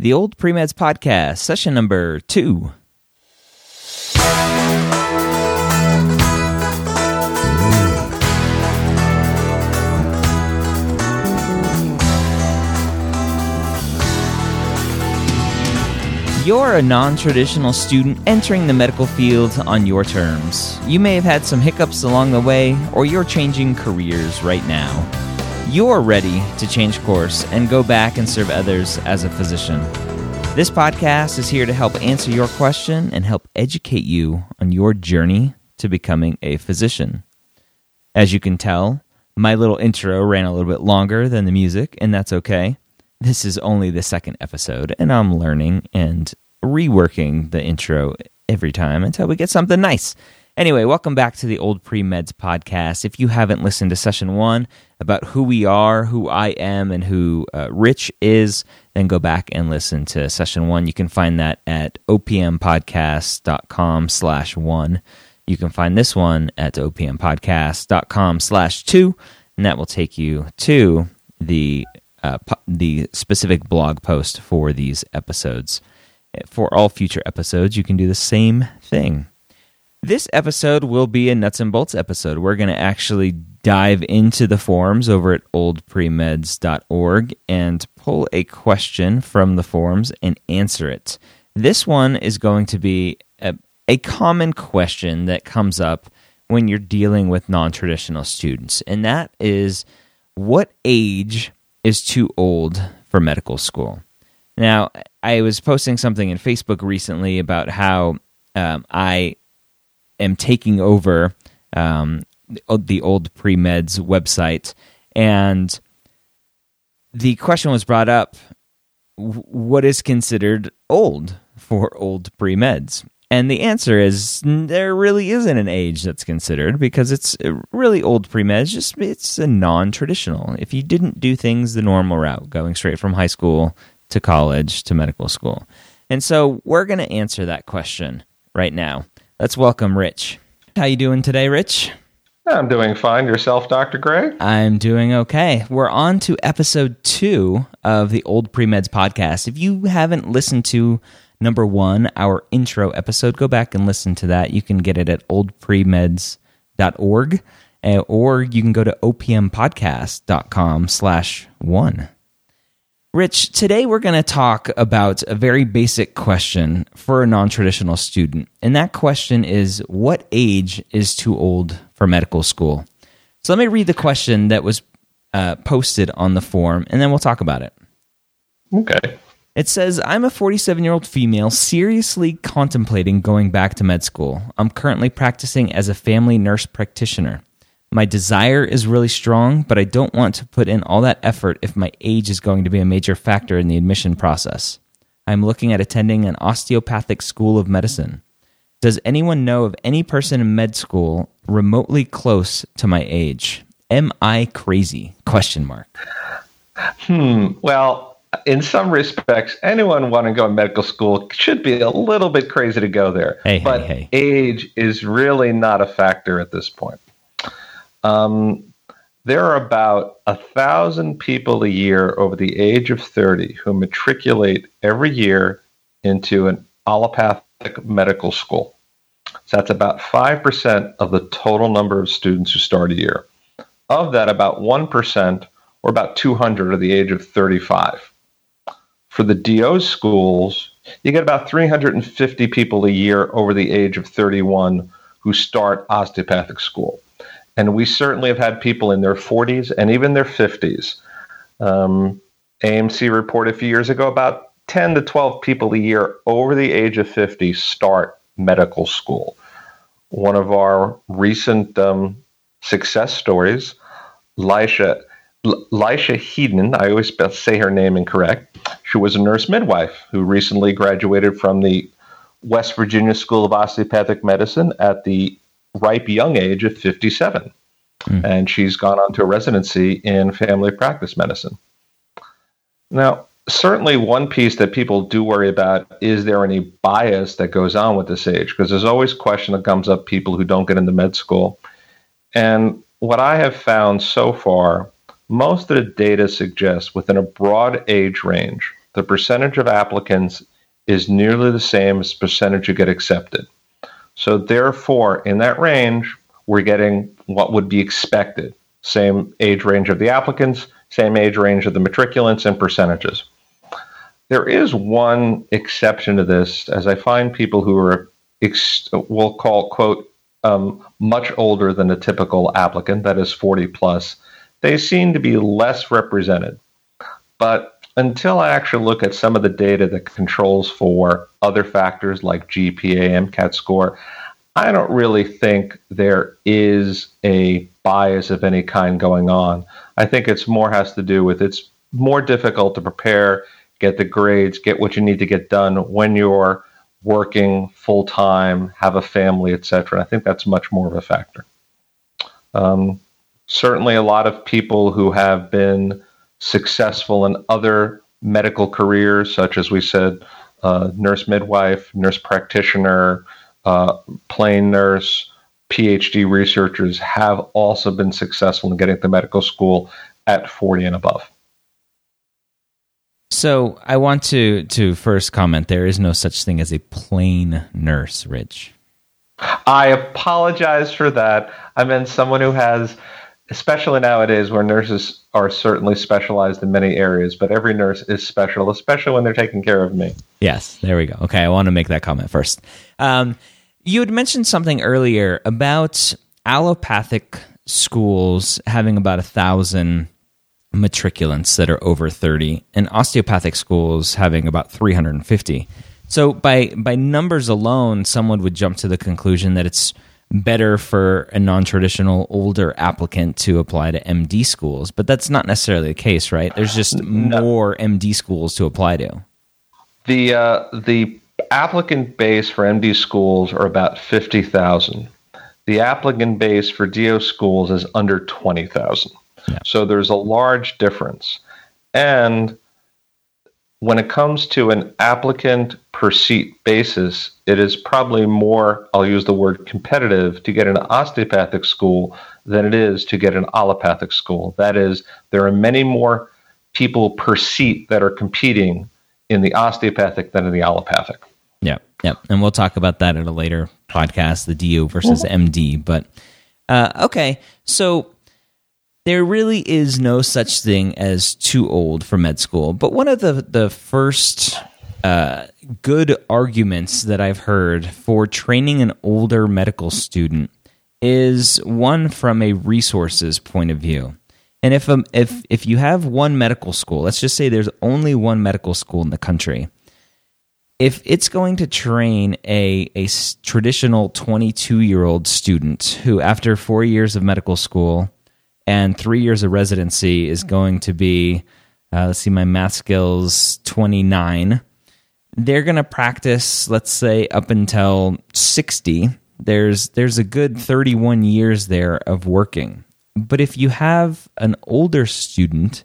the Old Premeds Podcast, session number two. You're a non traditional student entering the medical field on your terms. You may have had some hiccups along the way, or you're changing careers right now. You're ready to change course and go back and serve others as a physician. This podcast is here to help answer your question and help educate you on your journey to becoming a physician. As you can tell, my little intro ran a little bit longer than the music, and that's okay. This is only the second episode, and I'm learning and reworking the intro every time until we get something nice. Anyway, welcome back to the Old Pre Meds podcast. If you haven't listened to session one about who we are, who I am, and who uh, Rich is, then go back and listen to session one. You can find that at opmpodcast.com slash one. You can find this one at opmpodcast.com slash two, and that will take you to the uh, the specific blog post for these episodes. For all future episodes, you can do the same thing. This episode will be a nuts and bolts episode. We're going to actually dive into the forums over at oldpremeds.org and pull a question from the forums and answer it. This one is going to be a, a common question that comes up when you're dealing with non traditional students, and that is what age is too old for medical school. Now, I was posting something in Facebook recently about how um, I am taking over um, the old pre meds website, and the question was brought up what is considered old for old pre meds? And the answer is there really isn't an age that's considered because it's really old pre med. It's just it's a non traditional. If you didn't do things the normal route, going straight from high school to college to medical school, and so we're going to answer that question right now. Let's welcome Rich. How you doing today, Rich? I'm doing fine. Yourself, Dr. Gray? I'm doing okay. We're on to episode two of the Old Premeds podcast. If you haven't listened to number one, our intro episode. Go back and listen to that. You can get it at oldpremeds.org uh, or you can go to opmpodcast.com slash one. Rich, today we're going to talk about a very basic question for a non traditional student. And that question is what age is too old for medical school? So let me read the question that was uh, posted on the form and then we'll talk about it. Okay. It says, I'm a 47 year old female seriously contemplating going back to med school. I'm currently practicing as a family nurse practitioner. My desire is really strong, but I don't want to put in all that effort if my age is going to be a major factor in the admission process. I'm looking at attending an osteopathic school of medicine. Does anyone know of any person in med school remotely close to my age? Am I crazy? Question mark. Hmm. Well, in some respects, anyone wanting to go to medical school should be a little bit crazy to go there. Hey, but hey, hey. age is really not a factor at this point. Um, there are about a thousand people a year over the age of 30 who matriculate every year into an allopathic medical school. So that's about 5% of the total number of students who start a year. Of that, about 1% or about 200 are the age of 35 for the DO schools, you get about 350 people a year over the age of 31 who start osteopathic school. And we certainly have had people in their 40s and even their 50s. Um, AAMC reported a few years ago about 10 to 12 people a year over the age of 50 start medical school. One of our recent um, success stories, Lisha Lisha Hedon, I always say her name incorrect. She was a nurse midwife who recently graduated from the West Virginia School of Osteopathic Medicine at the ripe young age of 57. Mm. And she's gone on to a residency in family practice medicine. Now, certainly one piece that people do worry about is there any bias that goes on with this age? Because there's always a question that comes up people who don't get into med school. And what I have found so far most of the data suggests within a broad age range, the percentage of applicants is nearly the same as percentage who get accepted. So therefore, in that range, we're getting what would be expected. Same age range of the applicants, same age range of the matriculants and percentages. There is one exception to this, as I find people who are, ex- we'll call, quote, um, much older than a typical applicant, that is 40 plus, they seem to be less represented. But until I actually look at some of the data that controls for other factors like GPA, MCAT score, I don't really think there is a bias of any kind going on. I think it's more has to do with it's more difficult to prepare, get the grades, get what you need to get done when you're working full time, have a family, etc. I think that's much more of a factor. Um, certainly, a lot of people who have been successful in other medical careers, such as we said, uh, nurse midwife, nurse practitioner, uh, plain nurse, PhD researchers have also been successful in getting to medical school at 40 and above. So I want to to first comment there is no such thing as a plain nurse, Rich. I apologize for that. I meant someone who has especially nowadays where nurses are certainly specialized in many areas, but every nurse is special, especially when they're taking care of me. Yes, there we go. Okay, I want to make that comment first. Um, you had mentioned something earlier about allopathic schools having about a thousand matriculants that are over 30 and osteopathic schools having about 350 so by by numbers alone someone would jump to the conclusion that it's better for a non-traditional older applicant to apply to MD schools but that's not necessarily the case right there's just no. more MD schools to apply to the uh, the applicant base for MD schools are about 50,000 the applicant base for DO schools is under 20,000 yeah. So there's a large difference. And when it comes to an applicant per seat basis, it is probably more, I'll use the word competitive, to get an osteopathic school than it is to get an allopathic school. That is, there are many more people per seat that are competing in the osteopathic than in the allopathic. Yeah, yeah. And we'll talk about that at a later podcast, the DO versus MD. But uh, okay, so there really is no such thing as too old for med school. But one of the the first uh, good arguments that I've heard for training an older medical student is one from a resources point of view. And if um, if if you have one medical school, let's just say there's only one medical school in the country, if it's going to train a a traditional 22 year old student who, after four years of medical school, and three years of residency is going to be uh, let's see my math skills 29 they're going to practice let's say up until 60 there's there's a good 31 years there of working. But if you have an older student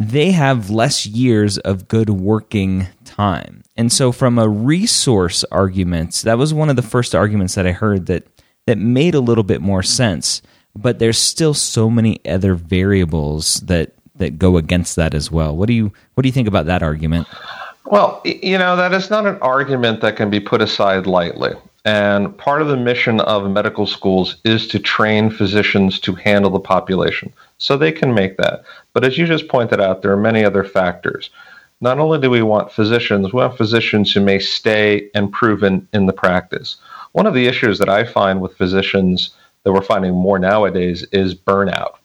they have less years of good working time. And so from a resource argument that was one of the first arguments that i heard that that made a little bit more sense but there's still so many other variables that that go against that as well. What do you what do you think about that argument? Well, you know, that is not an argument that can be put aside lightly. And part of the mission of medical schools is to train physicians to handle the population. So they can make that. But as you just pointed out, there are many other factors. Not only do we want physicians, we want physicians who may stay and proven in the practice. One of the issues that I find with physicians that we're finding more nowadays is burnout.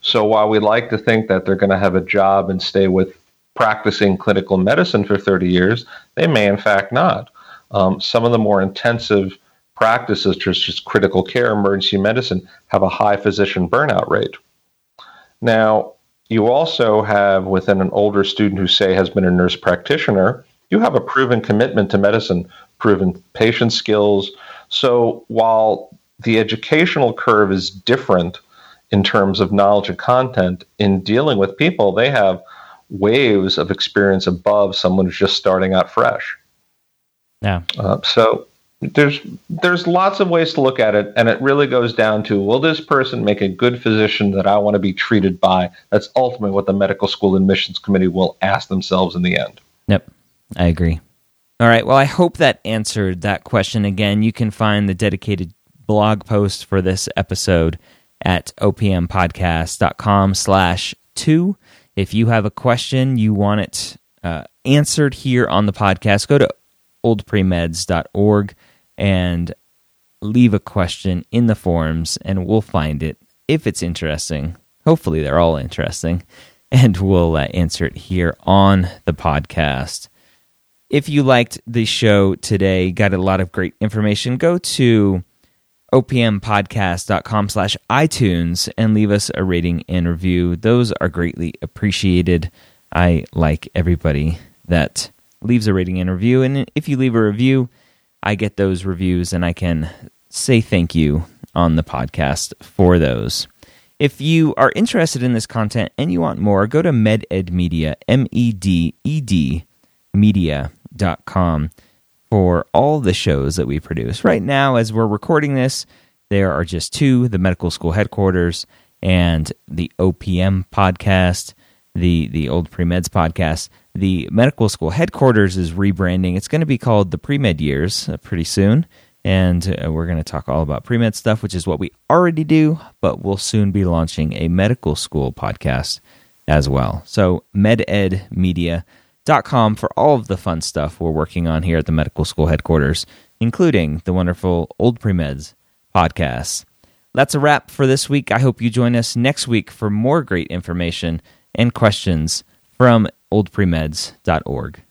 So while we like to think that they're going to have a job and stay with practicing clinical medicine for 30 years, they may in fact not. Um, some of the more intensive practices, such as critical care, emergency medicine, have a high physician burnout rate. Now, you also have within an older student who, say, has been a nurse practitioner, you have a proven commitment to medicine, proven patient skills. So while the educational curve is different in terms of knowledge and content in dealing with people. They have waves of experience above someone who's just starting out fresh. Yeah. Uh, so there's there's lots of ways to look at it, and it really goes down to will this person make a good physician that I want to be treated by? That's ultimately what the medical school admissions committee will ask themselves in the end. Yep, I agree. All right. Well, I hope that answered that question. Again, you can find the dedicated blog post for this episode at opmpodcast.com slash two. If you have a question, you want it uh, answered here on the podcast, go to oldpremeds.org and leave a question in the forums, and we'll find it if it's interesting. Hopefully, they're all interesting, and we'll uh, answer it here on the podcast. If you liked the show today, got a lot of great information, go to opmpodcast.com slash iTunes and leave us a rating and review. Those are greatly appreciated. I like everybody that leaves a rating and review. And if you leave a review, I get those reviews and I can say thank you on the podcast for those. If you are interested in this content and you want more, go to MedEd Media, M E D E D media.com for all the shows that we produce. Right now, as we're recording this, there are just two the medical school headquarters and the OPM podcast, the, the old pre meds podcast. The medical school headquarters is rebranding. It's going to be called the pre med years uh, pretty soon. And uh, we're going to talk all about pre med stuff, which is what we already do, but we'll soon be launching a medical school podcast as well. So, mededmedia.com for all of the fun stuff we're working on here at the medical school headquarters, including the wonderful Old Premeds podcasts. That's a wrap for this week. I hope you join us next week for more great information and questions from oldpremeds.org.